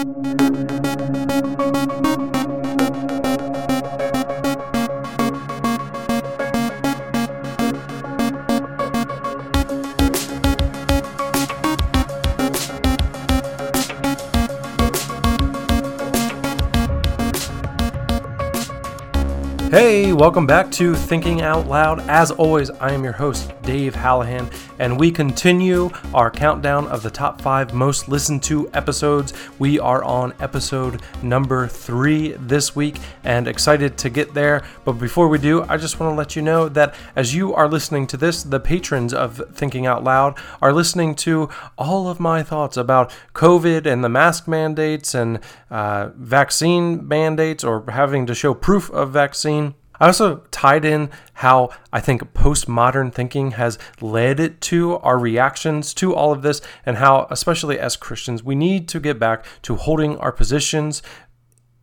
Hey, welcome back to Thinking Out Loud. As always, I am your host, Dave Hallahan, and we continue our countdown of the top five most listened to episodes. We are on episode number three this week and excited to get there. But before we do, I just want to let you know that as you are listening to this, the patrons of Thinking Out Loud are listening to all of my thoughts about COVID and the mask mandates and uh, vaccine mandates or having to show proof of vaccine. I also tied in how I think postmodern thinking has led to our reactions to all of this, and how, especially as Christians, we need to get back to holding our positions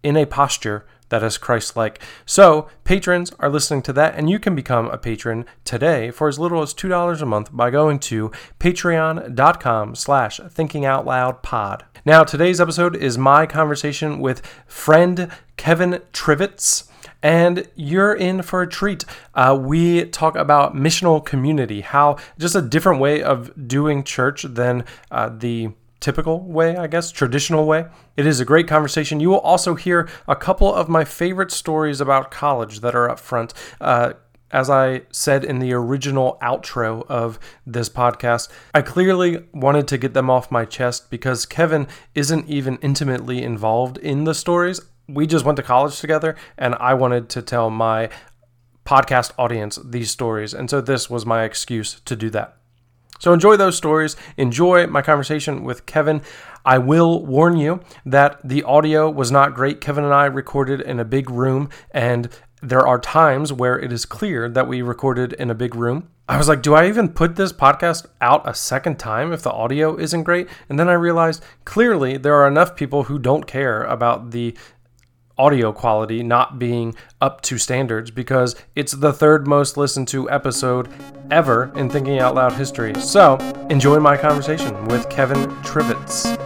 in a posture that is Christ-like. So, patrons are listening to that, and you can become a patron today for as little as $2 a month by going to patreon.com slash thinkingoutloudpod. Now, today's episode is my conversation with friend Kevin Trivits and you're in for a treat. Uh, we talk about missional community, how just a different way of doing church than uh, the typical way, I guess, traditional way. It is a great conversation. You will also hear a couple of my favorite stories about college that are up front. Uh, as I said in the original outro of this podcast, I clearly wanted to get them off my chest because Kevin isn't even intimately involved in the stories we just went to college together, and I wanted to tell my podcast audience these stories. And so this was my excuse to do that. So enjoy those stories. Enjoy my conversation with Kevin. I will warn you that the audio was not great. Kevin and I recorded in a big room, and there are times where it is clear that we recorded in a big room. I was like, do I even put this podcast out a second time if the audio isn't great? And then I realized clearly there are enough people who don't care about the audio quality not being up to standards because it's the third most listened to episode ever in Thinking Out Loud history. So, enjoy my conversation with Kevin Trivits.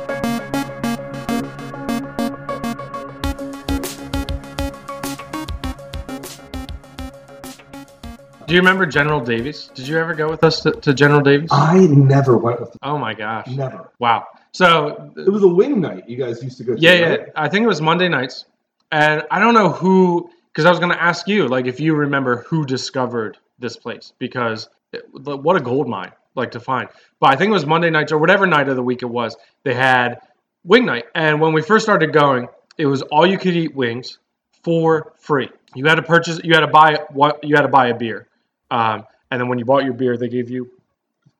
Do you remember General Davies? Did you ever go with us to, to General Davies? I never went with. Oh my gosh! Never. Wow. So it was a wing night. You guys used to go. To, yeah, right? yeah. I think it was Monday nights. And I don't know who, because I was going to ask you, like, if you remember who discovered this place, because it, what a gold mine, like, to find. But I think it was Monday nights or whatever night of the week it was. They had wing night, and when we first started going, it was all you could eat wings for free. You had to purchase, you had to buy what, you had to buy a beer, um, and then when you bought your beer, they gave you,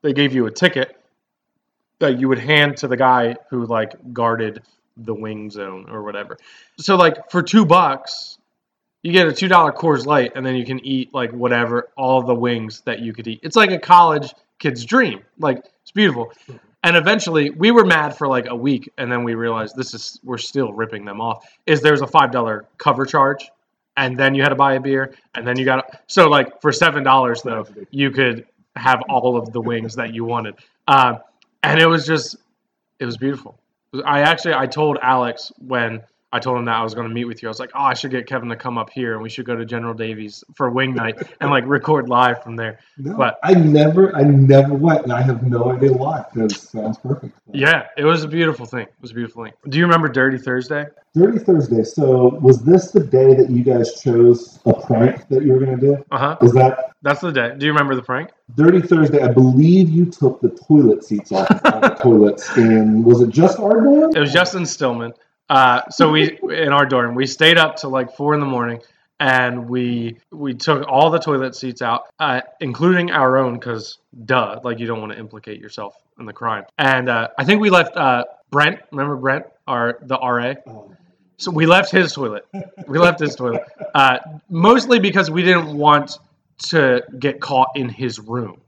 they gave you a ticket that you would hand to the guy who like guarded the wing zone or whatever. So like for two bucks, you get a two dollar Coors Light, and then you can eat like whatever all the wings that you could eat. It's like a college kid's dream. Like it's beautiful. And eventually, we were mad for like a week, and then we realized this is we're still ripping them off. Is there's a five dollar cover charge, and then you had to buy a beer, and then you got so like for seven dollars though, you could have all of the wings that you wanted, uh, and it was just it was beautiful. I actually I told Alex when I told him that I was going to meet with you. I was like, oh, I should get Kevin to come up here and we should go to General Davies for wing night and like record live from there. No, But- I never, I never went, and I have no idea why. Because it sounds perfect. Yeah, it was a beautiful thing. It was a beautiful thing. Do you remember Dirty Thursday? Dirty Thursday. So was this the day that you guys chose a prank that you were going to do? Uh huh. Is that That's the day. Do you remember the prank? Dirty Thursday? I believe you took the toilet seats off of the toilets, and was it just our dorm? It was Justin Stillman. Uh, so we in our dorm we stayed up till like four in the morning and we we took all the toilet seats out, uh, including our own, because duh, like you don't want to implicate yourself in the crime. And uh, I think we left uh, Brent. Remember Brent, our the RA. Oh, So we left his toilet. We left his toilet, uh, mostly because we didn't want to get caught in his room.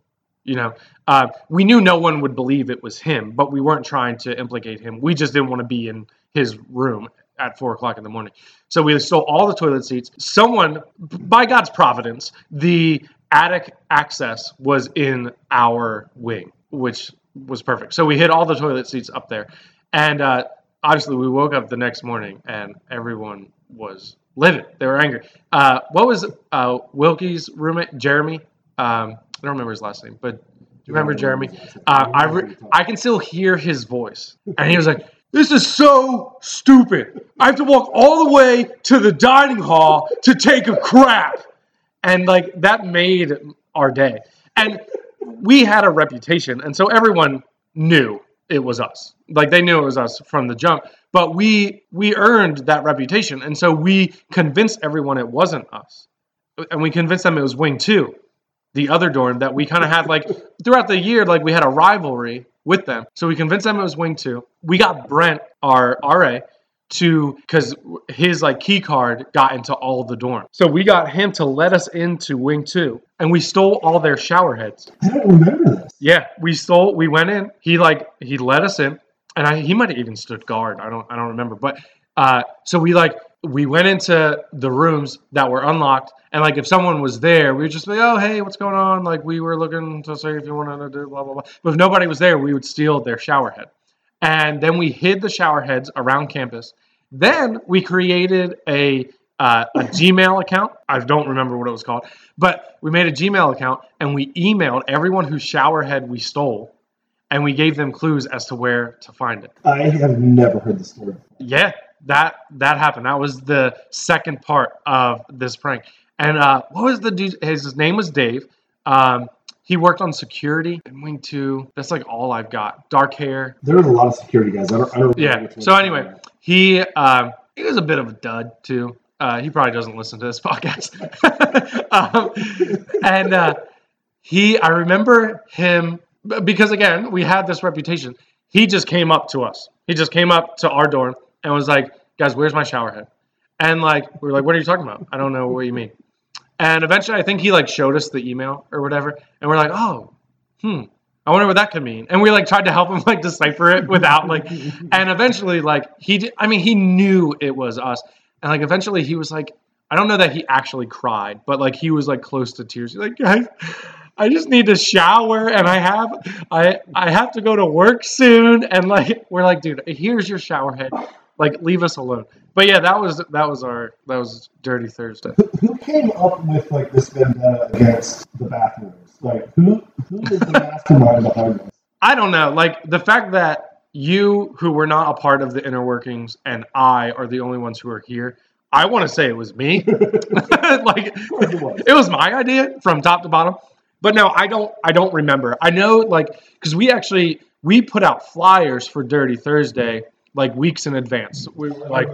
You know, uh, we knew no one would believe it was him, but we weren't trying to implicate him. We just didn't want to be in his room at four o'clock in the morning. So we stole all the toilet seats. Someone, by God's providence, the attic access was in our wing, which was perfect. So we hid all the toilet seats up there. And uh, obviously we woke up the next morning and everyone was livid. They were angry. Uh, what was uh, Wilkie's roommate, Jeremy? Um, I don't remember his last name, but do you remember Jeremy? Uh, I re- I can still hear his voice, and he was like, "This is so stupid. I have to walk all the way to the dining hall to take a crap," and like that made our day. And we had a reputation, and so everyone knew it was us. Like they knew it was us from the jump. But we we earned that reputation, and so we convinced everyone it wasn't us, and we convinced them it was Wing Two, the other dorm that we kind of had like throughout the year. Like we had a rivalry with them, so we convinced them it was Wing Two. We got Brent, our RA, to because his like key card got into all the dorms. So we got him to let us into Wing Two, and we stole all their shower heads. I don't remember this. Yeah, we stole. We went in. He like he let us in, and I, he might have even stood guard. I don't I don't remember. But uh, so we like we went into the rooms that were unlocked, and like if someone was there, we would just be oh hey what's going on? Like we were looking to see if you wanted to do blah blah blah. But if nobody was there, we would steal their shower head, and then we hid the shower heads around campus. Then we created a uh, a Gmail account. I don't remember what it was called, but we made a Gmail account and we emailed everyone whose shower head we stole, and we gave them clues as to where to find it. I have never heard the story. Yeah, that that happened. That was the second part of this prank. And uh, what was the dude? His, name was Dave. Um, he worked on security in Wing Two. That's like all I've got. Dark hair. There was a lot of security guys. I don't. I don't Yeah. So anyway, he um, he was a bit of a dud too. Uh, he probably doesn't listen to this podcast. um, and uh, he, I remember him because again, we had this reputation. He just came up to us. He just came up to our dorm and was like, "Guys, where's my shower head?" And like, we are like, "What are you talking about? I don't know what you mean." And eventually, I think he like showed us the email or whatever, and we're like, "Oh, hmm." I wonder what that could mean. And we like tried to help him like decipher it without like and eventually like he did, I mean he knew it was us. And like eventually he was like I don't know that he actually cried, but like he was like close to tears. He's like, guys, I just need to shower and I have I I have to go to work soon. And like we're like, dude, here's your shower head. Like leave us alone. But yeah, that was that was our that was Dirty Thursday. Who came up with like this vendetta against the bathrooms? Like who who is the mastermind behind this? I don't know. Like the fact that you, who were not a part of the inner workings, and I are the only ones who are here. I want to say it was me. like it was. it was my idea from top to bottom. But no, I don't. I don't remember. I know, like, because we actually we put out flyers for Dirty Thursday like weeks in advance. We like,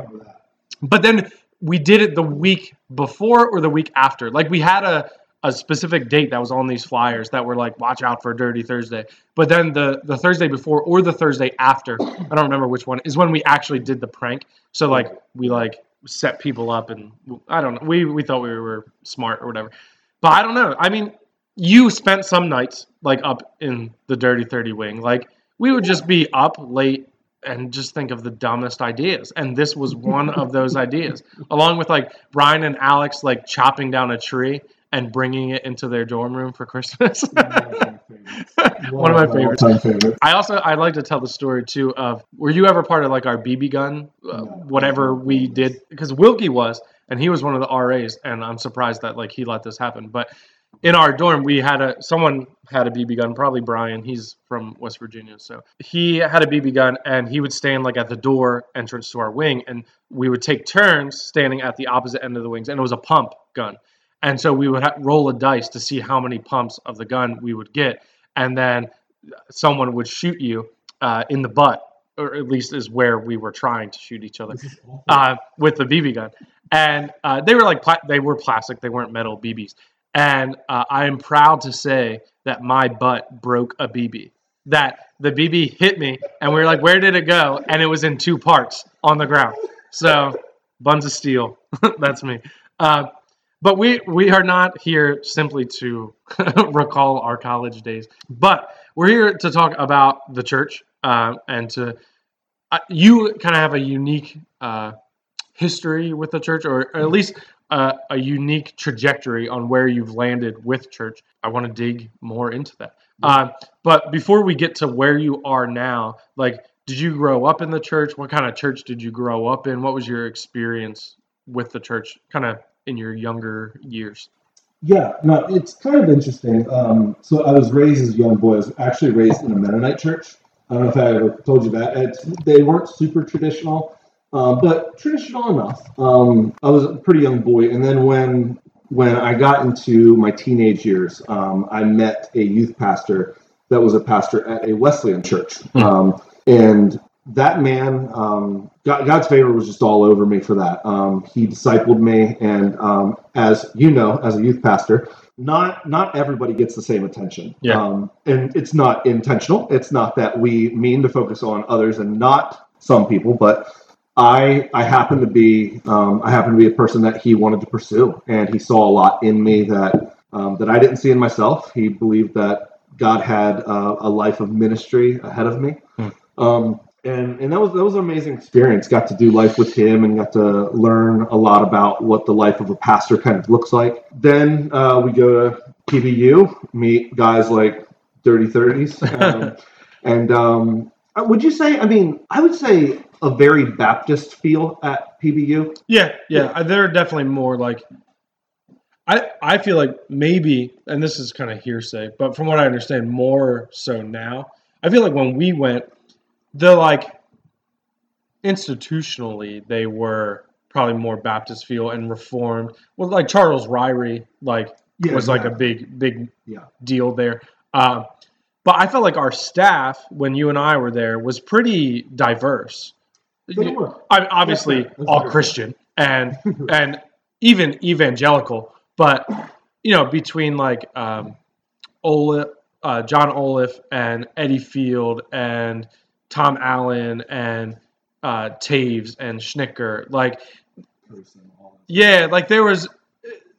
but then we did it the week before or the week after. Like we had a, a specific date that was on these flyers that were like, watch out for Dirty Thursday. But then the the Thursday before or the Thursday after, I don't remember which one, is when we actually did the prank. So like we like set people up and I don't know. We we thought we were smart or whatever. But I don't know. I mean, you spent some nights like up in the Dirty 30 wing. Like we would just be up late and just think of the dumbest ideas. And this was one of those ideas, along with like Brian and Alex like chopping down a tree and bringing it into their dorm room for Christmas. one of my favorites. all-time favorites. I also I like to tell the story too of were you ever part of like our BB gun, uh, No. whatever we did? Because Wilkie was, and he was one of the RAs, and I'm surprised that like he let this happen. But in our dorm, we had a someone had a BB gun, probably Brian. He's from West Virginia, so he had a BB gun, and he would stand like at the door entrance to our wing, and we would take turns standing at the opposite end of the wings, and it was a pump gun. And so we would ha- roll a dice to see how many pumps of the gun we would get, and then someone would shoot you uh, in the butt, or at least is where we were trying to shoot each other This is awful. uh, with the BB gun. And uh, they were like pla- they were plastic, they weren't metal BBs. And uh, I am proud to say that my butt broke a BB. That the BB hit me, and we were like, "Where did it go?" And it was in two parts on the ground. So, buns of steel. That's me. Uh, but we we are not here simply to recall our college days, but we're here to talk about the church uh, and to uh, you kind of have a unique uh, history with the church, or, or at least a unique trajectory on where you've landed with church. I want to dig more into that. Uh, but before we get to where you are now, like, did you grow up in the church? What kind of church did you grow up in? What was your experience with the church, kind of in your younger years? Yeah, no, it's kind of interesting. Um, so I was raised as a young boy. I was actually raised in a Mennonite church. I don't know if I ever told you that. It's, they weren't super traditional, um, but traditional enough. Um, I was a pretty young boy, and then when when I got into my teenage years, um, I met a youth pastor that was a pastor at a Wesleyan church, um, and that man, um, God, God's favor was just all over me for that. Um, he discipled me, and um, as you know, as a youth pastor, not not everybody gets the same attention. Yeah. Um, and it's not intentional. It's not that we mean to focus on others and not some people, but I I happen to be um, I happen to be a person that he wanted to pursue, and he saw a lot in me that um, that I didn't see in myself. He believed that God had uh, a life of ministry ahead of me. Hmm. Um, and and that was that was an amazing experience. Got to do life with him and got to learn a lot about what the life of a pastor kind of looks like. Then uh, we go to PBU, meet guys like dirty thirties, um, and um, would you say? I mean, I would say a very Baptist feel at PBU. Yeah, yeah, uh, they're definitely more like. I I feel like maybe, and this is kind of hearsay, but from what I understand, more so now. I feel like when we went, the like institutionally they were probably more Baptist feel and reformed. Well, like Charles Ryrie, like Yeah, was like a big big Yeah. deal there. Um, but I felt like our staff when you and I were there was pretty diverse. They were. I, obviously. That's all fair. Christian and and even evangelical, but you know between like um, Olaf, uh, John Olaf and Eddie Field and Tom Allen and uh, Taves and Schnicker, like yeah, like there was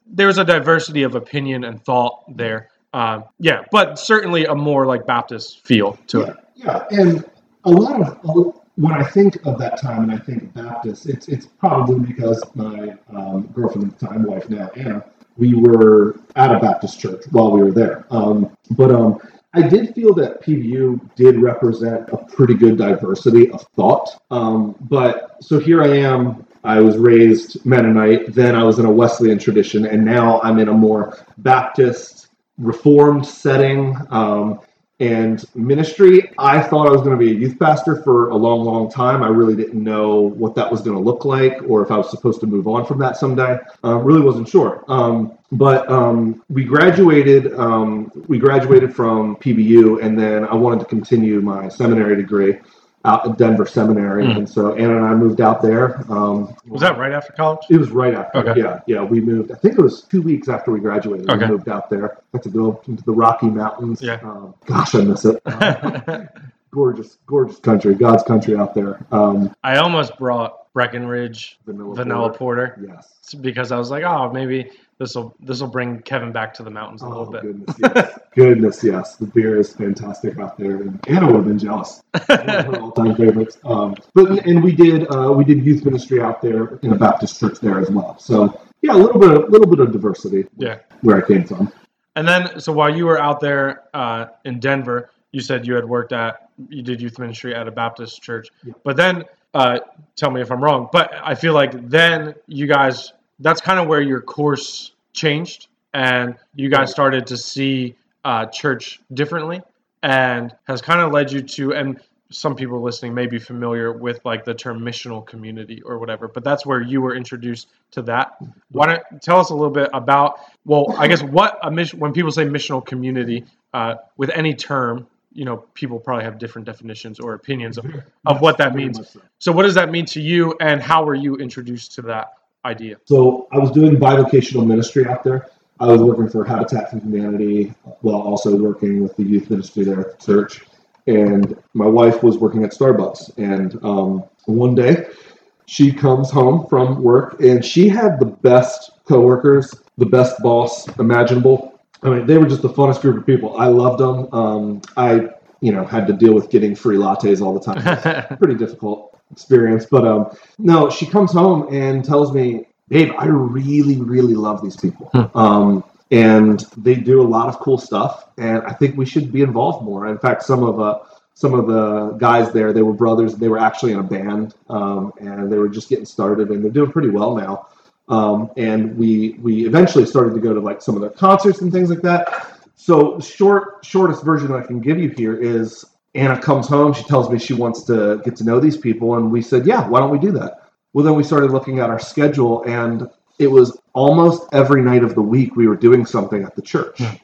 there was a diversity of opinion and thought there. Um, yeah, but certainly a more like Baptist feel to yeah, it. yeah, and a lot of when I think of that time and I think Baptist, it's it's probably because my um, girlfriend at the time, wife now, Anna, we were at a Baptist church while we were there. Um, but um, I did feel that PBU did represent a pretty good diversity of thought. Um, but so here I am. I was raised Mennonite, then I was in a Wesleyan tradition, and now I'm in a more Baptist Reformed setting. Um, and ministry, I thought I was going to be a youth pastor for a long, long time. I really didn't know what that was going to look like or if I was supposed to move on from that someday. Uh, really wasn't sure. Um, but um, we graduated. Um, we graduated from PBU, and then I wanted to continue my seminary degree out at Denver Seminary, Mm. and so Anna and I moved out there. Um, Was that right after college? it was right after. Okay. Yeah, yeah. We moved. I think it was two weeks after we graduated. Okay. We moved out there. Got to go up into the Rocky Mountains. Yeah. Um, gosh, I miss it. Um, gorgeous, gorgeous country. God's country out there. Um, I almost brought Breckenridge vanilla, vanilla porter. porter Yes. because I was like, oh, maybe this will this will bring Kevin back to the mountains a Oh little bit. goodness, yes. goodness, yes. The beer is fantastic out there, and Anna would have been jealous. Her all-time favorites. Um, but and we did uh, we did youth ministry out there in a Baptist church there as well. So yeah, a little bit, a little bit of diversity yeah. where I came from. And then, so while you were out there uh, in Denver, you said you had worked at, you did youth ministry at a Baptist church. Yeah. But then, uh, tell me if I'm wrong, but I feel like then you guys, that's kind of where your course changed and you guys started to see uh, church differently and has kind of led you to, and some people listening may be familiar with like the term missional community or whatever, but that's where you were introduced to that. Why don't tell us a little bit about, well, I guess what a mission, when people say missional community, uh, with any term, you know, people probably have different definitions or opinions of, of what that means. so. So, what does that mean to you, and how were you introduced to that idea? So I was doing bivocational ministry out there. I was working for Habitat for Humanity while also working with the youth ministry there at the church. And my wife was working at Starbucks. And um, one day she comes home from work and she had the best coworkers, the best boss imaginable. I mean, they were just the funnest group of people. I loved them. Um, I, you know, had to deal with getting free lattes all the time pretty difficult experience. But um, no, she comes home and tells me, "Babe, I really, really love these people, Hmm. um, and they do a lot of cool stuff, and I think we should be involved more. In fact, some of uh, some of the guys there. They were brothers. They were actually in a band, um, and they were just getting started, and they're doing pretty well now. Um, and we we eventually started to go to like some of their concerts and things like that. So short shortest version I can give you here is Anna comes home. She tells me she wants to get to know these people, and we said, yeah, why don't we do that? Well, then we started looking at our schedule, and it was almost every night of the week we were doing something at the church. Hmm.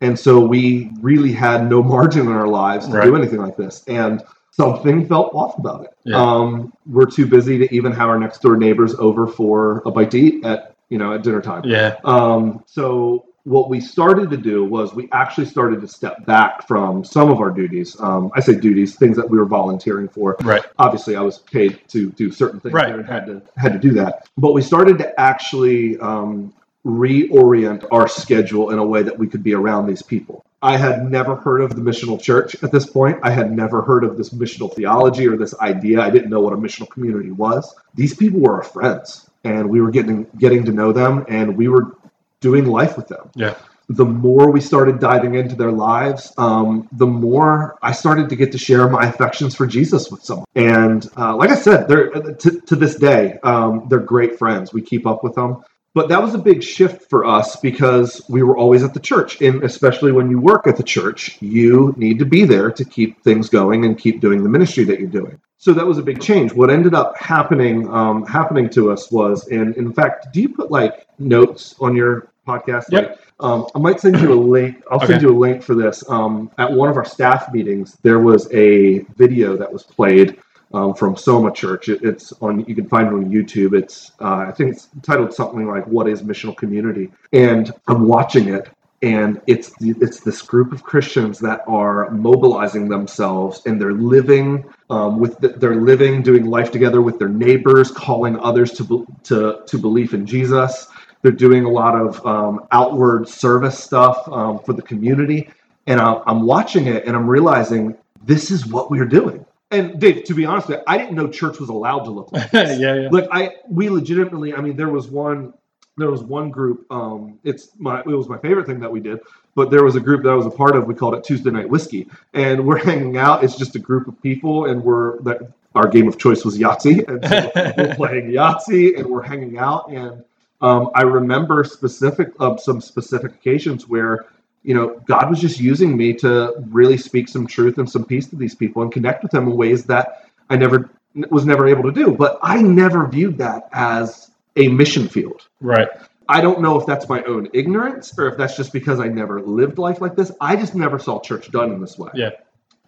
And so we really had no margin in our lives to Right. do anything like this. And something felt off about it. Yeah. Um, we're too busy to even have our next door neighbors over for a bite to eat at you know at dinner time. Yeah. Um, so what we started to do was we actually started to step back from some of our duties. Um, I say duties, things that we were volunteering for. Right. Obviously, I was paid to do certain things Right, and had to had to do that. But we started to actually um, reorient our schedule in a way that we could be around these people. I had never heard of the missional church at this point. I had never heard of this missional theology or this idea. I didn't know what a missional community was. These people were our friends, and we were getting getting to know them, and we were doing life with them. Yeah. The more we started diving into their lives, um, the more I started to get to share my affections for Jesus with someone. And uh, like I said, they're to, to this day, um, they're great friends. We keep up with them. But that was a big shift for us because we were always at the church. And especially when you work at the church, you need to be there to keep things going and keep doing the ministry that you're doing. So that was a big change. What ended up happening um, happening to us was, and in fact, do you put like notes on your podcast? Yep. Like, um, I might send you a link. I'll send you a link for this. Um, at one of our staff meetings, there was a video that was played um, from Soma Church. It, it's on. You can find it on YouTube. It's uh, I think it's titled something like "What is Missional Community?" And I'm watching it, and it's it's this group of Christians that are mobilizing themselves, and they're living um, with the, they're living, doing life together with their neighbors, calling others to to to belief in Jesus. They're doing a lot of um, outward service stuff um, for the community, and I, I'm watching it, and I'm realizing this is what we're doing. And Dave, to be honest with you, I didn't know church was allowed to look like this. yeah. Yeah. Like I, we legitimately. I mean, there was one. There was one group. Um, it's my. It was my favorite thing that we did. But there was a group that I was a part of. We called it Tuesday Night Whiskey, and we're hanging out. It's just a group of people, and we're that. Our game of choice was Yahtzee, and so we're playing Yahtzee, and we're hanging out. And um, I remember specific of some specific occasions where you know, God was just using me to really speak some truth and some peace to these people and connect with them in ways that I never was never able to do. But I never viewed that as a mission field. Right. I don't know if that's my own ignorance or if that's just because I never lived life like this. I just never saw church done in this way. Yeah.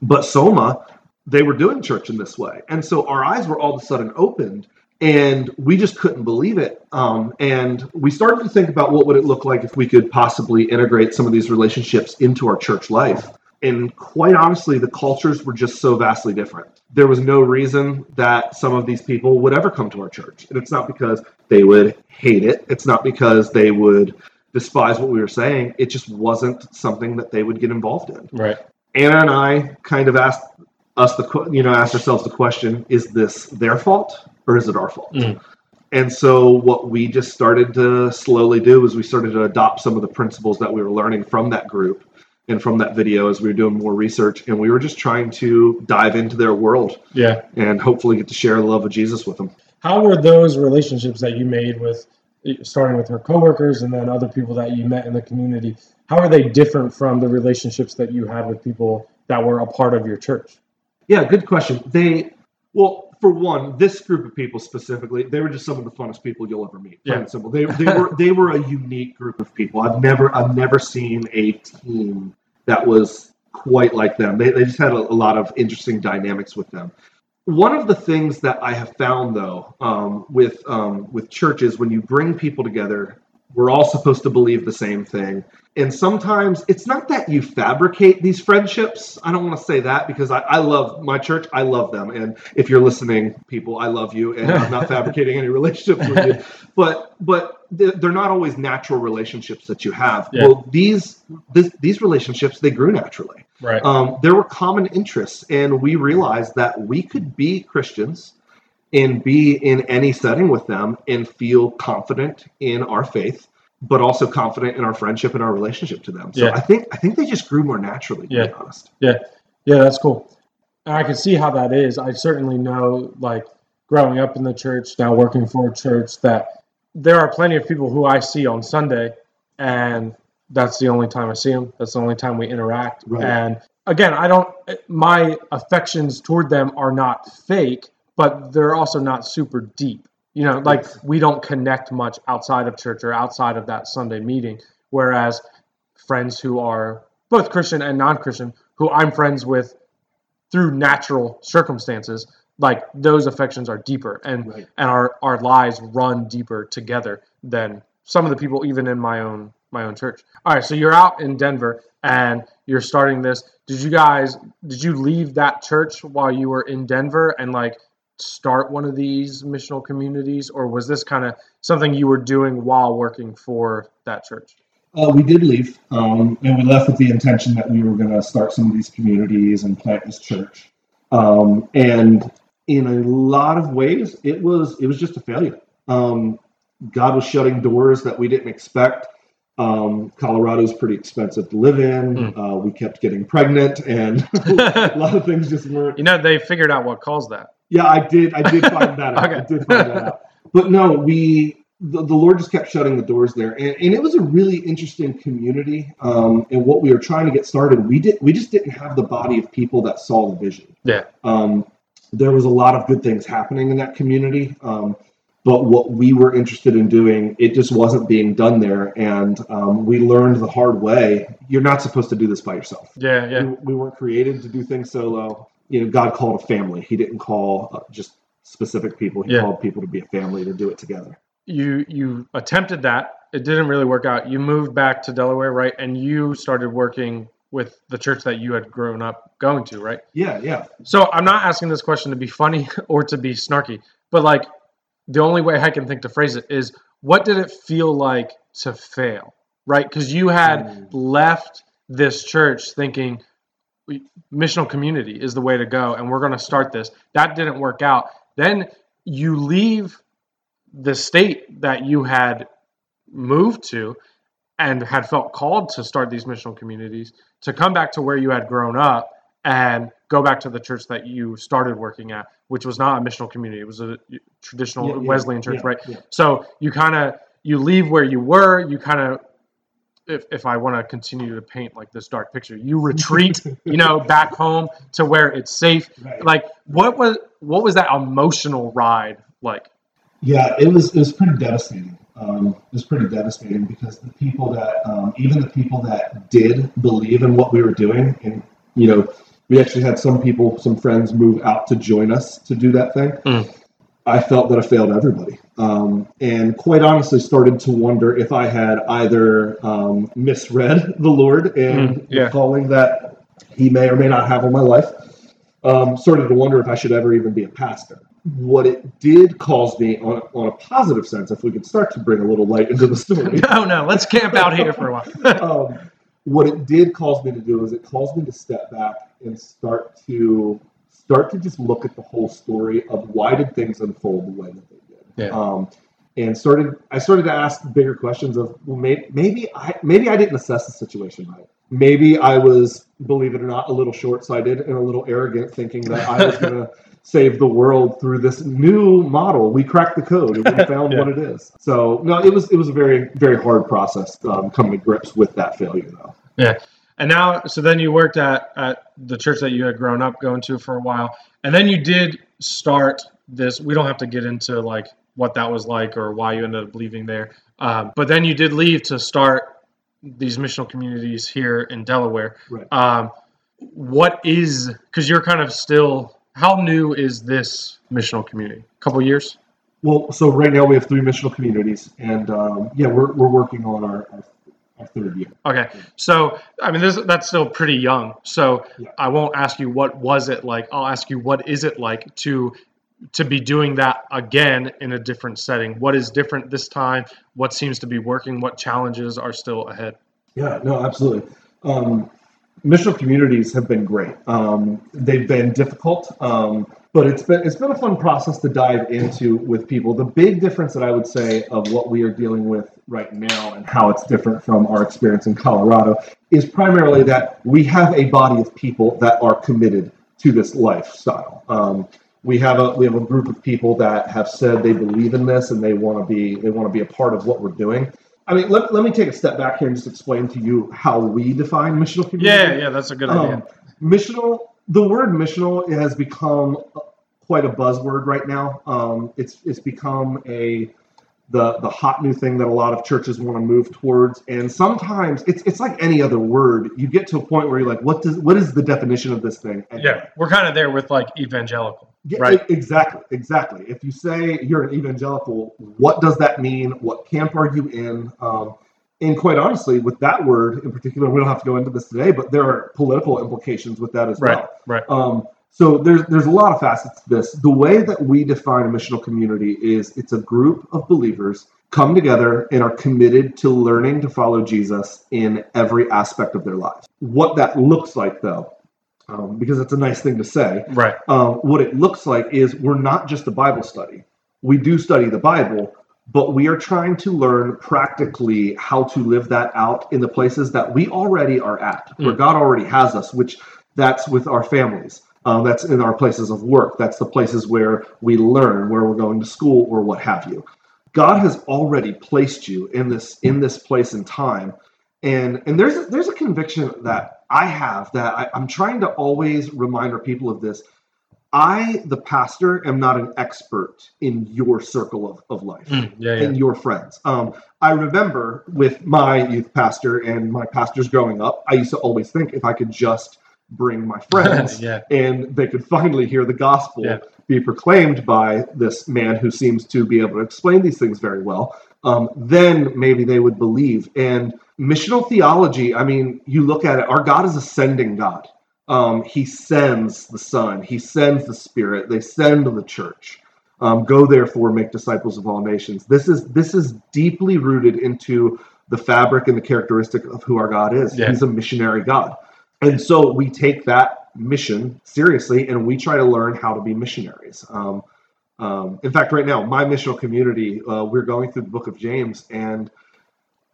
But Soma, they were doing church in this way. And so our eyes were all of a sudden opened and we just couldn't believe it. Um, and we started to think about what would it look like if we could possibly integrate some of these relationships into our church life. And quite honestly, the cultures were just so vastly different. There was no reason that some of these people would ever come to our church. And it's not because they would hate it, it's not because they would despise what we were saying. It just wasn't something that they would get involved in. Right. Anna and I kind of asked us the you know asked ourselves the question: Is this their fault or is it our fault? Mm. And so what we just started to slowly do is we started to adopt some of the principles that we were learning from that group and from that video as we were doing more research, and we were just trying to dive into their world Yeah. and hopefully get to share the love of Jesus with them. How were those relationships that you made with, starting with her coworkers and then other people that you met in the community? How are they different from the relationships that you had with people that were a part of your church? Yeah, good question. They, well, for one, this group of people specifically, they were just some of the funnest people you'll ever meet. Yeah. simple. They, they were they were a unique group of people. I've never I've never seen a team that was quite like them. They, they just had a, a lot of interesting dynamics with them. One of the things that I have found though um, with um, with churches, when you bring people together, we're all supposed to believe the same thing. And sometimes it's not that you fabricate these friendships. I don't want to say that because I, I love my church. I love them. And if you're listening, people, I love you. And I'm not fabricating any relationships with you. But but they're not always natural relationships that you have. Yeah. Well, these this, these relationships they grew naturally Right. um, there were common interests, and we realized that we could be Christians and be in any setting with them and feel confident in our faith, but also confident in our friendship and our relationship to them. So Yeah. I think I think they just grew more naturally, to Yeah. be honest. Yeah, that's cool. and I can see how that is. I certainly know, like growing up in the church, now working for a church, that there are plenty of people who I see on Sunday, and that's the only time I see them. That's the only time we interact. Right. And again, I don't. My affections toward them are not fake, but they're also not super deep. You know, like we don't connect much outside of church or outside of that Sunday meeting. Whereas friends who are both Christian and non-Christian, who I'm friends with through natural circumstances, like those affections are deeper and Right. and our our lives run deeper together than some of the people even in my own my own church. All right, so you're out in Denver and you're starting this. Did you guys did you leave that church while you were in Denver and like start one of these missional communities or was this kind of something you were doing while working for that church? Uh, we did leave, um, and we left with the intention that we were going to start some of these communities and plant this church. Um, and in a lot of ways, it was it was just a failure. Um, God was shutting doors that we didn't expect. Um, Colorado's pretty expensive to live in. Mm. Uh, we kept getting pregnant, and a lot of things just weren't. You know, they figured out what caused that. Yeah, I did. I did find that out. Okay. I did find that out. But no, we the, the Lord just kept shutting the doors there, and, and it was a really interesting community. Um, and what we were trying to get started, we did we just didn't have the body of people that saw the vision. Yeah. Um, there was a lot of good things happening in that community, um, but what we were interested in doing, it just wasn't being done there, and um, we learned the hard way. You're not supposed to do this by yourself Yeah, yeah. we, we weren't created to do things solo. You know, God called a family. He didn't call uh, just specific people. He Yeah. called people to be a family to do it together. you you attempted that it didn't really work out you moved back to delaware right and you started working with the church that you had grown up going to right Yeah, yeah. so i'm not asking this question to be funny or to be snarky but like the only way i can think to phrase it is what did it feel like to fail right because you had Mm. left this church thinking we- missional community is the way to go and we're going to start this. That didn't work out. Then you leave the state that you had moved to and had felt called to start these missional communities to come back to where you had grown up and go back to the church that you started working at which was not a missional community. It was a traditional Yeah, yeah, wesleyan church yeah, right? so you kind of you leave where you were you kind of if, if i want to continue to paint like this dark picture you retreat you know back home to where it's safe Right. like what was what was that emotional ride like Yeah, it was it was pretty devastating. Um, it was pretty devastating because the people that um, even the people that did believe in what we were doing, and you know, we actually had some people, some friends, move out to join us to do that thing. Mm. I felt that I failed everybody, um, and quite honestly, started to wonder if I had either um, misread the Lord and Mm, yeah. calling that He may or may not have on my life. Um, started to wonder if I should ever even be a pastor what it did cause me on, on a positive sense, if we could start to bring a little light into the story, no no let's camp out here for a while um, what it did cause me to do is it caused me to step back and start to start to just look at the whole story of why did things unfold the way that they did. Yeah. Um, and started I started to ask bigger questions of well maybe, maybe I maybe I didn't assess the situation right. Maybe I was, believe it or not, a little short-sighted and a little arrogant, thinking that I was going to save the world through this new model. We cracked the code and we found Yeah. what it is. So no, it was it was a very very hard process um, coming to grips with that failure though. Yeah. And now, so then you worked at, at the church that you had grown up going to for a while. And then you did start this. We don't have to get into like what that was like or why you ended up leaving there. Um, but then you did leave to start these missional communities here in Delaware. Right. Um, what is, because you're kind of still, how new is this missional community? A couple years? Well, so right now we have three missional communities, and um, yeah, we're, we're working on our, our, our third year. Okay, so I mean, this that's still pretty young. So Yeah. I won't ask you what was it like. I'll ask you what is it like to to be doing that again in a different setting. What is different this time? What seems to be working? What challenges are still ahead? Yeah, no, absolutely. Um, missional communities have been great. Um, they've been difficult, um, but it's been it's been a fun process to dive into with people. The big difference that I would say of what we are dealing with right now and how it's different from our experience in Colorado is primarily that we have a body of people that are committed to this lifestyle. Um, we have a we have a group of people that have said they believe in this and they want to be they want to be a part of what we're doing. I mean, let, let me take a step back here and just explain to you how we define missional community. Yeah, yeah, that's a good idea. Um, missional, the word missional has become quite a buzzword right now. Um, it's it's become a the the hot new thing that a lot of churches want to move towards, and sometimes it's it's like any other word. You get to a point where you're like, what does what is the definition of this thing? And Yeah, we're kind of there with like evangelical. Yeah, Right. exactly, exactly. If you say you're an evangelical, what does that mean? What camp are you in? Um, and quite honestly, with that word in particular, we don't have to go into this today, but there are political implications with that as Right, well. right. Um, so there's there's a lot of facets to this. The way that we define a missional community is it's a group of believers come together and are committed to learning to follow Jesus in every aspect of their lives. What that looks like, though, um, because it's a nice thing to say, Right. um, what it looks like is we're not just a Bible study. We do study the Bible, but we are trying to learn practically how to live that out in the places that we already are at, where Mm. God already has us, which that's with our families. Um, that's in our places of work. That's the places where we learn, where we're going to school, or what have you. God has already placed you in this in this place and time, and and there's a, there's a conviction that I have that I, I'm trying to always remind our people of this. I, the pastor, am not an expert in your circle of, of life Mm, yeah, yeah. and your friends. Um, I remember with my youth pastor and my pastors growing up, I used to always think if I could just bring my friends yeah. and they could finally hear the gospel be proclaimed by this man who seems to be able to explain these things very well, um, then maybe they would believe. And missional theology, I mean, you look at it, our God is a sending God. Um, he sends the Son, He sends the Spirit, they send the church. Um, Go therefore, make disciples of all nations. This is this is deeply rooted into the fabric and the characteristic of who our God is. Yeah. He's a missionary God. And so we take that mission seriously and we try to learn how to be missionaries. Um, um, in fact, right now, my missional community, uh, we're going through the book of James, and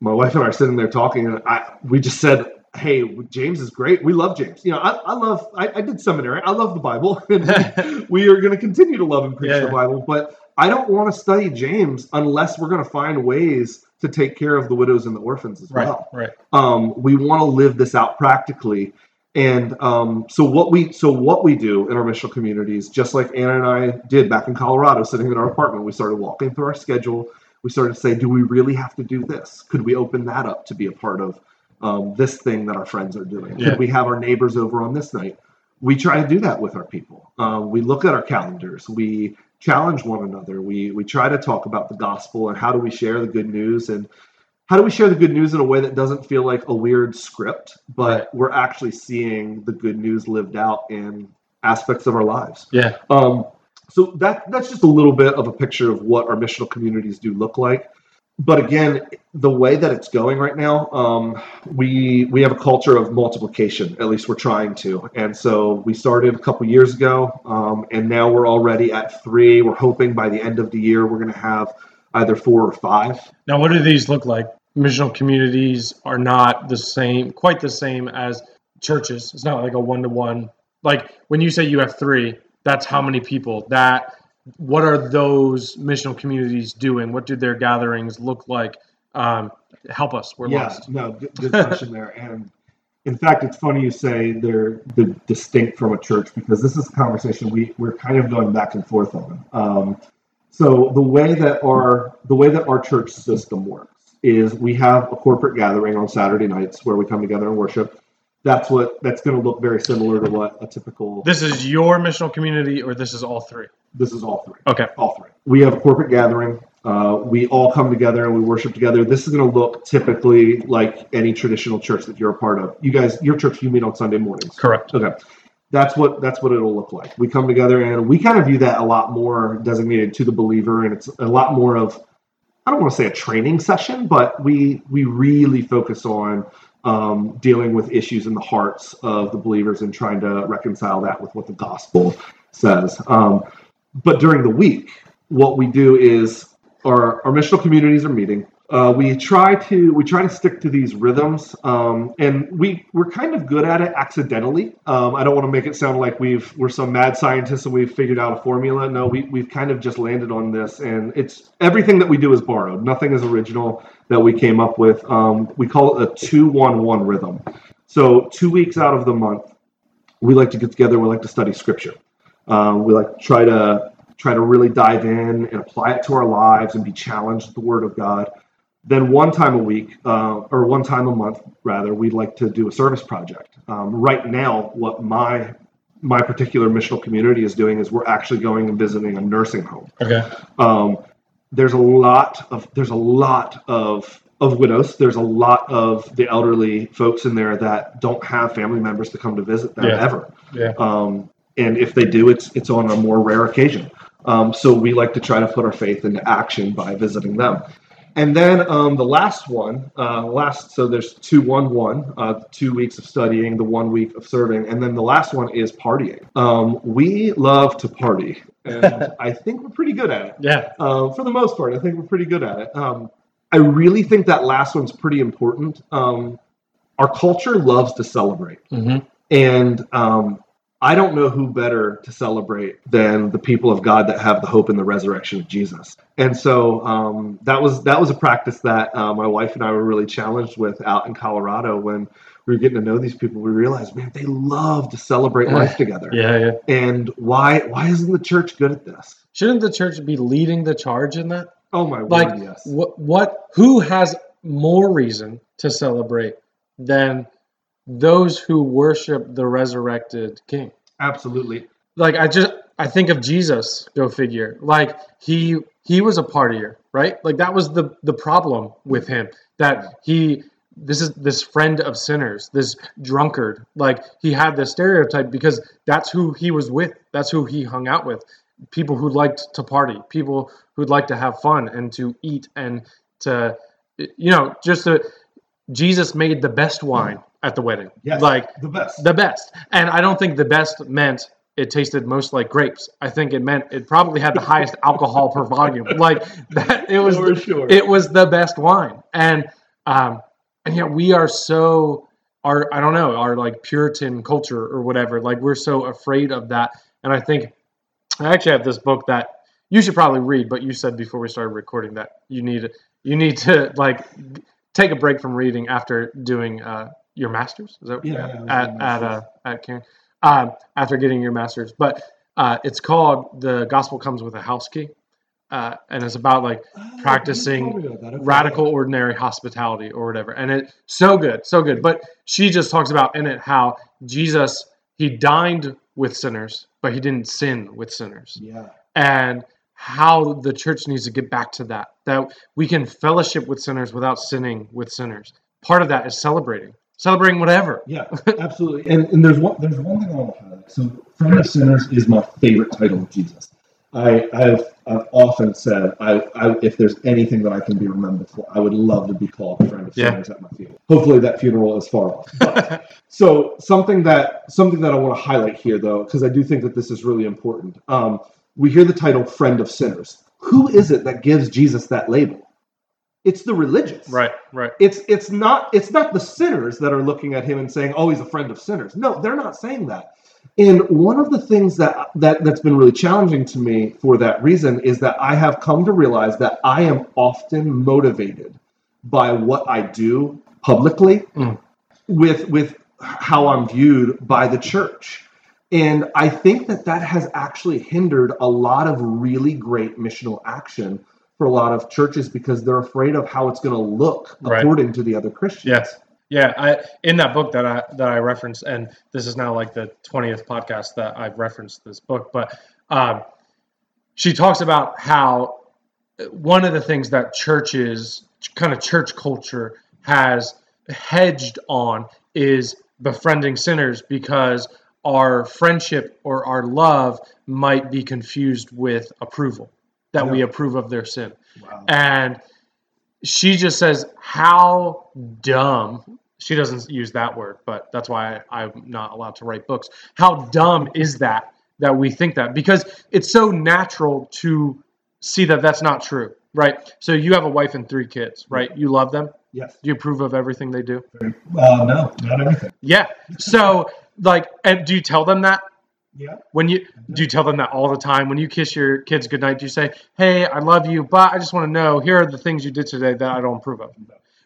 my wife and I are sitting there talking, and I we just said, Hey, James is great. We love James. You know, I, I love, I, I did seminary. I love the Bible. And we are going to continue to love and preach Yeah, the. Bible, but I don't want to study James unless we're going to find ways to take care of the widows and the orphans as Right, well right. um, we want to live this out practically and um, so what we so what we do in our missional communities just like anna and i did back in colorado sitting in our apartment we started walking through our schedule. We started to say do we really have to do this? Could we open that up to be a part of um, this thing that our friends are doing? Yeah. could we have our neighbors over on this night? We try to do that with our people. Um, we look at our calendars. We challenge one another. We we try to talk about the gospel and how do we share the good news and how do we share the good news in a way that doesn't feel like a weird script, but we're actually seeing the good news lived out in aspects of our lives? Yeah. Um, so that that's just a little bit of a picture of what our missional communities do look like. But again, the way that it's going right now, um, we we have a culture of multiplication. At least we're trying to. And so we started a couple years ago, um, and now we're already at three. We're hoping by the end of the year we're going to have either four or five. Now, what do these look like? Missional communities are not the same, quite the same as churches. It's not like a one to one. Like when you say you have three, that's how many people. That what are those missional communities doing? What do their gatherings look like? Um, help us. We're yeah, lost. no, good, good question there. And in fact, it's funny you say they're the distinct from a church because this is a conversation we we're kind of going back and forth on. Um, so the way that our the way that our church system works is we have a corporate gathering on Saturday nights where we come together and worship. That's what that's going to look very similar to what a typical. This is your missional community, or this is all three? This is all three. Okay. all three. We have a corporate gathering. Uh, we all come together and we worship together. This is going to look typically like any traditional church that you're a part of. You guys, your church, you meet on Sunday mornings. Correct. Okay, that's what that's what it'll look like. We come together and we kind of view that a lot more designated to the believer, and it's a lot more of I don't want to say a training session, but we we really focus on um, dealing with issues in the hearts of the believers and trying to reconcile that with what the gospel says. Um, but during the week, what we do is our, our missional communities are meeting. Uh, we try to we try to stick to these rhythms, um, and we we're kind of good at it accidentally. Um, I don't want to make it sound like we've we're some mad scientists and we've figured out a formula. No, we we've kind of just landed on this, and it's everything that we do is borrowed. Nothing is original that we came up with. Um, we call it a two one one rhythm. So two weeks out of the month, we like to get together. We like to study scripture. Um, we like to try to try to really dive in and apply it to our lives and be challenged with the Word of God. Then one time a week, uh, or one time a month, rather, we'd like to do a service project. Um, right now, what my my particular missional community is doing is we're actually going and visiting a nursing home. Okay. Um, there's a lot of there's a lot of of widows. There's a lot of the elderly folks in there that don't have family members to come to visit them Yeah. ever. Yeah. Um, and if they do, it's it's on a more rare occasion. Um, so we like to try to put our faith into action by visiting them. And then um, the last one, uh, last so there's two one one, uh, two weeks of studying, the one week of serving, and then the last one is partying. Um, we love to party, and I think we're pretty good at it. Yeah. Uh, for the most part, I think we're pretty good at it. Um, I really think that last one's pretty important. Um, our culture loves to celebrate. hmm And um, I don't know who better to celebrate than the people of God that have the hope in the resurrection of Jesus. And so um, that was that was a practice that uh, my wife and I were really challenged with out in Colorado when we were getting to know these people. We realized, man, they love to celebrate life together. Yeah. Yeah. And why why isn't the church good at this? Shouldn't the church be leading the charge in that? Oh my word, Like, yes. what? What? Who has more reason to celebrate than those who worship the resurrected King? Absolutely. like I just I think of Jesus, go figure. Like he he was a partier, right? Like that was the the problem with him that he this is this friend of sinners, this drunkard. Like he had this stereotype because that's who he was with. That's who he hung out with. People who liked to party, people who'd like to have fun and to eat and to you know, just to Jesus made the best wine at the wedding. Yes. Like the best. the best. And I don't think the best meant it tasted most like grapes. I think it meant it probably had the highest alcohol per volume. Like that, it was For sure. it was the best wine. And um, and yet we are so our I don't know our like Puritan culture or whatever. Like we're so afraid of that. And I think I actually have this book that you should probably read. But you said before we started recording that you need you need to like take a break from reading after doing uh, your masters. Is that Yeah, yeah, I was doing at at uh, at Cairn, um, after getting your masters? But uh, it's called "The Gospel Comes with a House Key," uh, and it's about like Oh, practicing told me about that. Okay. radical ordinary hospitality or whatever and it so good so good but she just talks about in it how jesus he dined with sinners but he didn't sin with sinners Yeah. and how the church needs to get back to that that we can fellowship with sinners without sinning with sinners part of that is celebrating celebrating whatever Yeah, absolutely. And, and there's one there's one thing I want to highlight. So, friend of sinners is my favorite title of Jesus. I, I've I've often said I, I if there's anything that I can be remembered for, I would love to be called friend of Yeah. sinners at my funeral. Hopefully, that funeral is far off. But, so something that something that I want to highlight here, though, because I do think that this is really important. Um, we hear the title "friend of sinners." Who is it that gives Jesus that label? It's the religious right right it's it's not it's not the sinners that are looking at him and saying oh he's a friend of sinners no they're not saying that and one of the things that that that's been really challenging to me for that reason is that i have come to realize that i am often motivated by what i do publicly Mm. with with how i'm viewed by the church and i think that that has actually hindered a lot of really great missional action for a lot of churches because they're afraid of how it's going to look Right. according to the other Christians. Yes. Yeah, I in that book that I that I referenced, and this is now like the twentieth podcast that I've referenced this book, but um, she talks about how one of the things that churches, kind of church culture, has hedged on is befriending sinners because our friendship or our love might be confused with approval, that we approve of their sin. Wow. And she just says, How dumb. She doesn't use that word, but that's why I, I'm not allowed to write books. How dumb is that that we think that? Because it's so natural to see that that's not true. right? So you have a wife and three kids, right? Mm-hmm. You love them. Yes. Do you approve of everything they do? Uh, no, not everything. Yeah. So like, and do you tell them that Yeah. when you do you tell them that all the time when you kiss your kids goodnight? Do you say, "Hey, I love you, but I just want to know here are the things you did today that I don't approve of."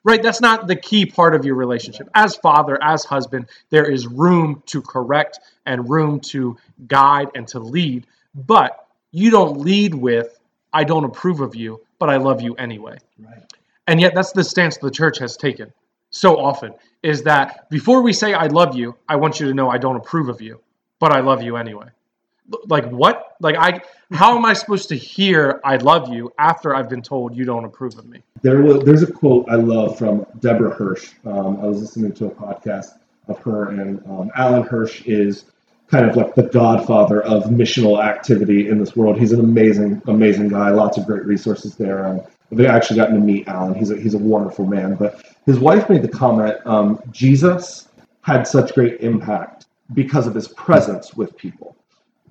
Right. That's not the key part of your relationship. As father, as husband, there is room to correct and room to guide and to lead, but you don't lead with, "I don't approve of you, but I love you anyway." Right. And yet that's the stance the church has taken so often is that before we say I love you, I want you to know I don't approve of you, but I love you anyway. Like what? Like I how am I supposed to hear I love you after I've been told you don't approve of me? There was there's a quote I love from Deborah Hirsch. Um, I was listening to a podcast of her, and um, Alan Hirsch is kind of like the godfather of missional activity in this world. He's an amazing, amazing guy. Lots of great resources there. I've actually gotten to meet Alan. He's a, he's a wonderful man. But his wife made the comment: um, Jesus had such great impact because of his presence with people,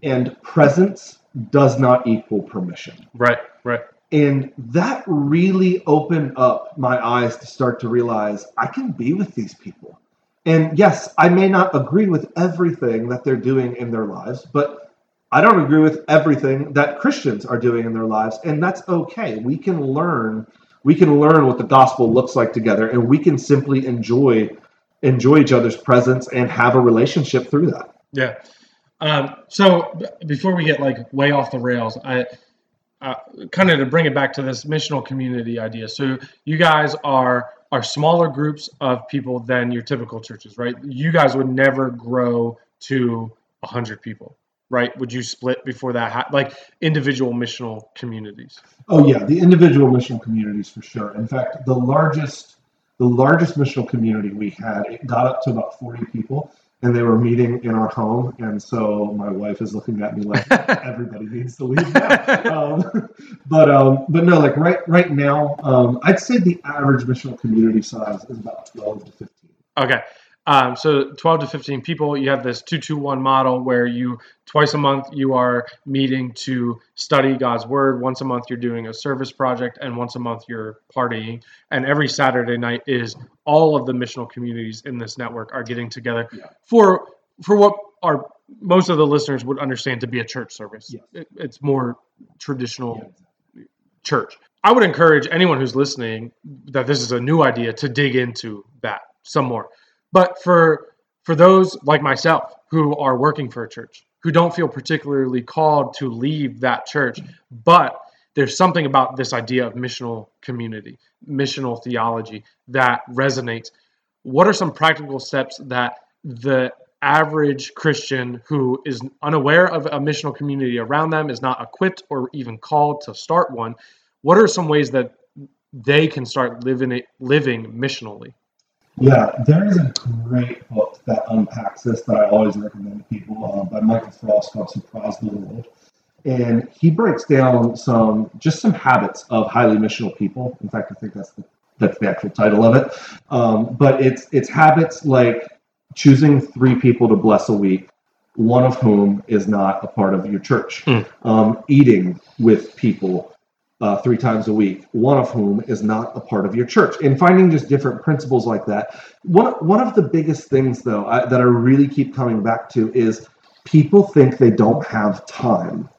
and presence does not equal permission. Right, right. And that really opened up my eyes to start to realize I can be with these people. And yes, I may not agree with everything that they're doing in their lives, but I don't agree with everything that Christians are doing in their lives, and that's okay. We can learn we can learn what the gospel looks like together and we can simply enjoy enjoy each other's presence and have a relationship through that. Yeah. Um, so before we get like way off the rails, I uh, kind of to bring it back to this missional community idea. So you guys are are smaller groups of people than your typical churches, right? You guys would never grow to hundred people, right? Would you split before that? Ha- like individual missional communities? Oh yeah, the individual missional communities for sure. In fact, the largest the largest missional community we had it got up to about 40 people and they were meeting in our home and so my wife is looking at me like everybody needs to leave now. um, but um, but no like right right now um, i'd say the average missional community size is about 12 to 15 Okay. Um, so 12 to 15 people, you have this 221 model where you twice a month you are meeting to study God's word. Once a month you're doing a service project, and once a month you're partying. And every Saturday night is all of the missional communities in this network are getting together Yeah. for for what are most of the listeners would understand to be a church service. Yes. It, it's more traditional Yeah, exactly. church. I would encourage anyone who's listening that this is a new idea to dig into that some more. But for for those like myself who are working for a church, who don't feel particularly called to leave that church, but there's something about this idea of missional community, missional theology that resonates. What are some practical steps that the average Christian who is unaware of a missional community around them, is not equipped or even called to start one, what are some ways that they can start living it, living missionally? Yeah, there is a great book that unpacks this that I always recommend to people uh, by Michael Frost called Surprise the World. And he breaks down some just some habits of highly missional people. In fact, I think that's the that's the actual title of it. Um, but it's it's habits like choosing three people to bless a week, one of whom is not a part of your church. Mm. Um, eating with people uh, three times a week, one of whom is not a part of your church, and finding just different principles like that. One one of the biggest things, though, I, that I really keep coming back to is people think they don't have time.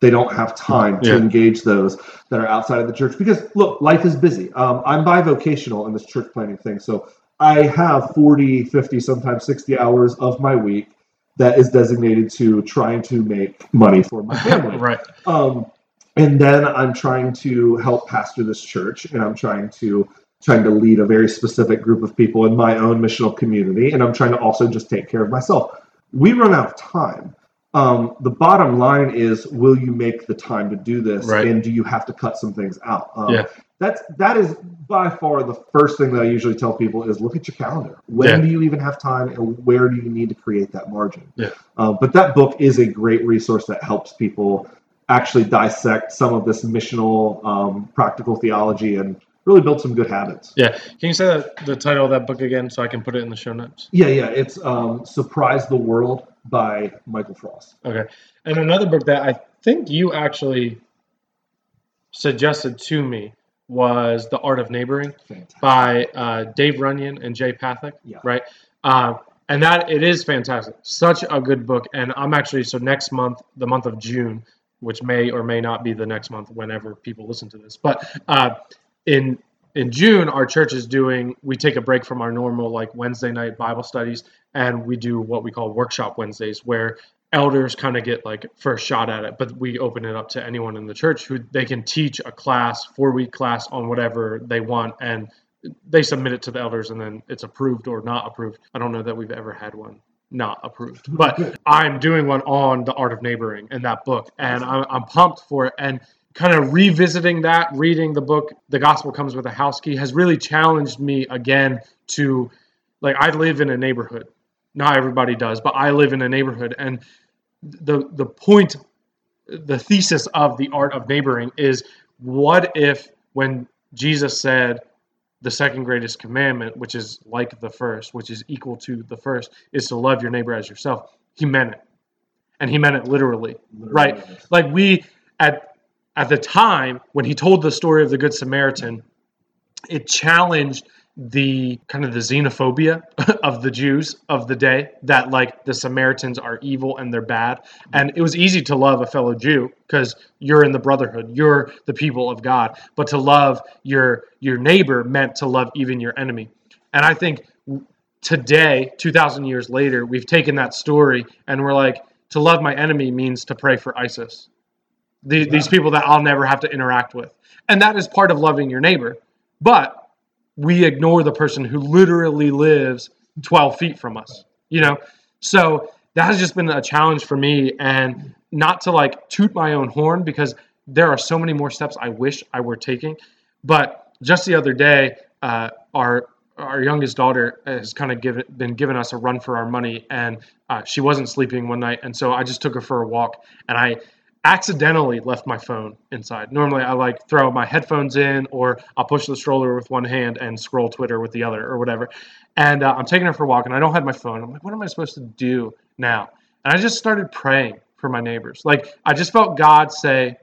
They don't have time to Yeah. engage those that are outside of the church because look, life is busy. Um, I'm bivocational in this church planning thing, so I have 40, 50, sometimes 60 hours of my week that is designated to trying to make money for my family. right. Um, and then I'm trying to help pastor this church, and I'm trying to trying to lead a very specific group of people in my own missional community, and I'm trying to also just take care of myself. We run out of time. Um, the bottom line is, will you make the time to do this, Right. and do you have to cut some things out? Um, Yeah. That's that is by far the first thing that I usually tell people is look at your calendar. When Yeah. do you even have time, and where do you need to create that margin? Yeah. Uh, but that book is a great resource that helps people actually dissect some of this missional um, practical theology and really build some good habits. Yeah. Can you say that, the title of that book again so I can put it in the show notes? Yeah, yeah. It's um, Surprise the World by Michael Frost. Okay. And another book that I think you actually suggested to me was The Art of Neighboring Fantastic. by uh, Dave Runyon and Jay Pathak, Yeah. right? Uh, and that it is fantastic. Such a good book. And I'm actually so next month, the month of June, which may or may not be the next month whenever people listen to this, but uh, in in June, our church is doing. We take a break from our normal like Wednesday night Bible studies, and we do what we call workshop Wednesdays, where elders kind of get like first shot at it, but we open it up to anyone in the church who they can teach a class, four week class on whatever they want, and they submit it to the elders, and then it's approved or not approved. I don't know that we've ever had one not approved, but I'm doing one on the art of neighboring in that book, and I'm, I'm pumped for it. And kind of revisiting that, reading the book, The Gospel Comes with a House Key, has really challenged me again to like I live in a neighborhood. Not everybody does, but I live in a neighborhood, and the the point, the thesis of the art of neighboring is what if when Jesus said the second greatest commandment, which is like the first, which is equal to the first, is to love your neighbor as yourself. He meant it. And he meant it literally. Right. Like we at at the time when he told the story of the Good Samaritan, it challenged the kind of the xenophobia of the Jews of the day that like the Samaritans are evil and they're bad. And it was easy to love a fellow Jew because you're in the brotherhood, you're the people of God. But to love your your neighbor meant to love even your enemy. And I think today, 2000 years later, we've taken that story and we're like to love my enemy means to pray for ISIS. The, These people that I'll never have to interact with. And that is part of loving your neighbor. But we ignore the person who literally lives 12 feet from us you know? So that has just been a challenge for me and not to like toot my own horn because there are so many more steps i wish i were taking but just the other day uh, our our youngest daughter has kind of given been giving us a run for our money and uh, she wasn't sleeping one night and so i just took her for a walk and i accidentally left my phone inside. Normally, I like throw my headphones in, or I'll push the stroller with one hand and scroll Twitter with the other, or whatever. And uh, I'm taking her for a walk, and I don't have my phone. I'm like, what am I supposed to do now? And I just started praying for my neighbors. Like, I just felt God say,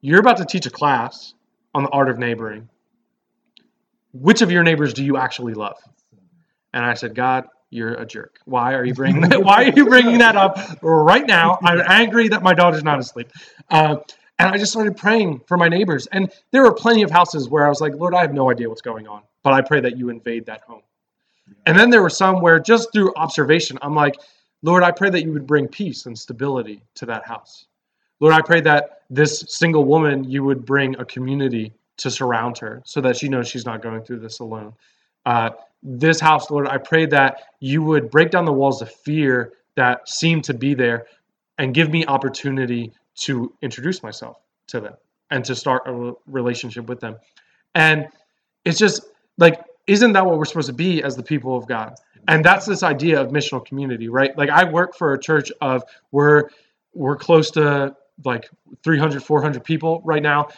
You're about to teach a class on the art of neighboring. Which of your neighbors do you actually love? And I said, God, you're a jerk. Why are you bringing that? Why are you bringing that up right now? I'm angry that my daughter's not asleep. Uh, and I just started praying for my neighbors. And there were plenty of houses where I was like, Lord, I have no idea what's going on, but I pray that you invade that home. And then there were some where just through observation, I'm like, Lord, I pray that you would bring peace and stability to that house. Lord, I pray that this single woman, you would bring a community to surround her so that she knows she's not going through this alone. Uh, this house, Lord, I pray that you would break down the walls of fear that seem to be there and give me opportunity to introduce myself to them and to start a relationship with them. And it's just like, isn't that what we're supposed to be as the people of God? And that's this idea of missional community, right? Like I work for a church of we're we're close to like 300 400 people right now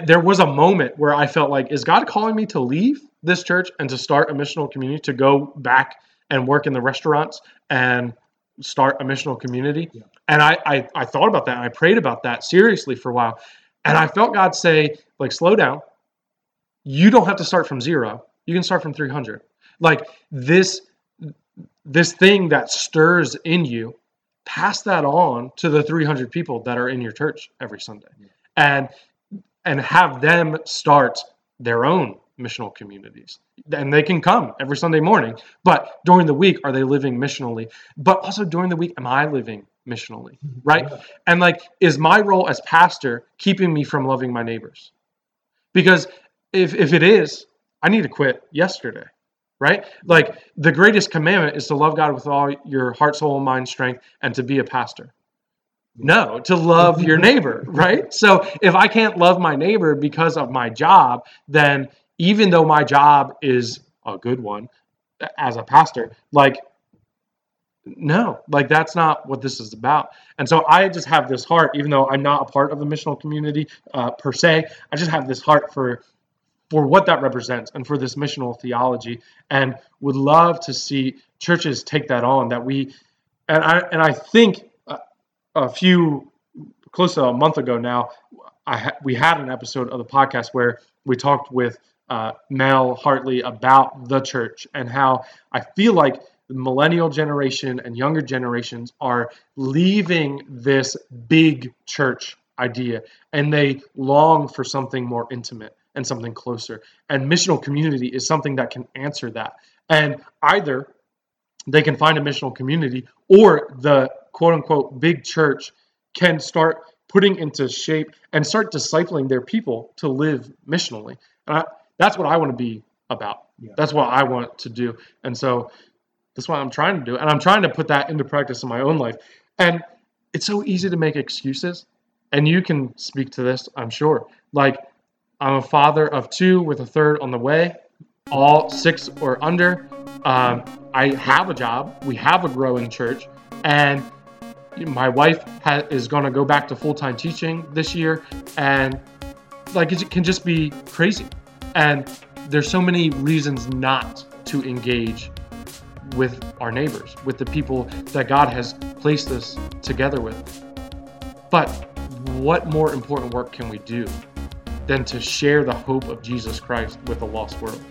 there was a moment where I felt like, is God calling me to leave this church and to start a missional community, to go back and work in the restaurants and start a missional community? Yeah. And I, I, I thought about that and I prayed about that seriously for a while. And I felt God say, like, slow down. You don't have to start from zero. You can start from 300. Like this, this thing that stirs in you, pass that on to the 300 people that are in your church every Sunday. Yeah. And and have them start their own missional communities. And they can come every Sunday morning, but during the week, are they living missionally? But also during the week, am I living missionally? Mm-hmm. Right? Yeah. And like, is my role as pastor keeping me from loving my neighbors? Because if, if it is, I need to quit yesterday, right? Like, the greatest commandment is to love God with all your heart, soul, mind, strength, and to be a pastor. No, to love your neighbor, right? So if I can't love my neighbor because of my job, then even though my job is a good one as a pastor, like, no, like that's not what this is about. And so I just have this heart, even though I'm not a part of the missional community uh, per se, I just have this heart for for what that represents and for this missional theology, and would love to see churches take that on. That we, and I and I think a few close to a month ago now I ha- we had an episode of the podcast where we talked with uh, Mel Hartley about the church and how I feel like the millennial generation and younger generations are leaving this big church idea and they long for something more intimate and something closer. And missional community is something that can answer that. And either they can find a missional community or the quote unquote big church can start putting into shape and start discipling their people to live missionally. And I, that's what I want to be about. Yeah. That's what I want to do. And so that's what I'm trying to do. And I'm trying to put that into practice in my own life. And it's so easy to make excuses. And you can speak to this, I'm sure. Like, I'm a father of two with a third on the way, all six or under. Um, I have a job. We have a growing church. And my wife ha- is going to go back to full time teaching this year. And like, it can just be crazy. And there's so many reasons not to engage with our neighbors, with the people that God has placed us together with. But what more important work can we do than to share the hope of Jesus Christ with the lost world?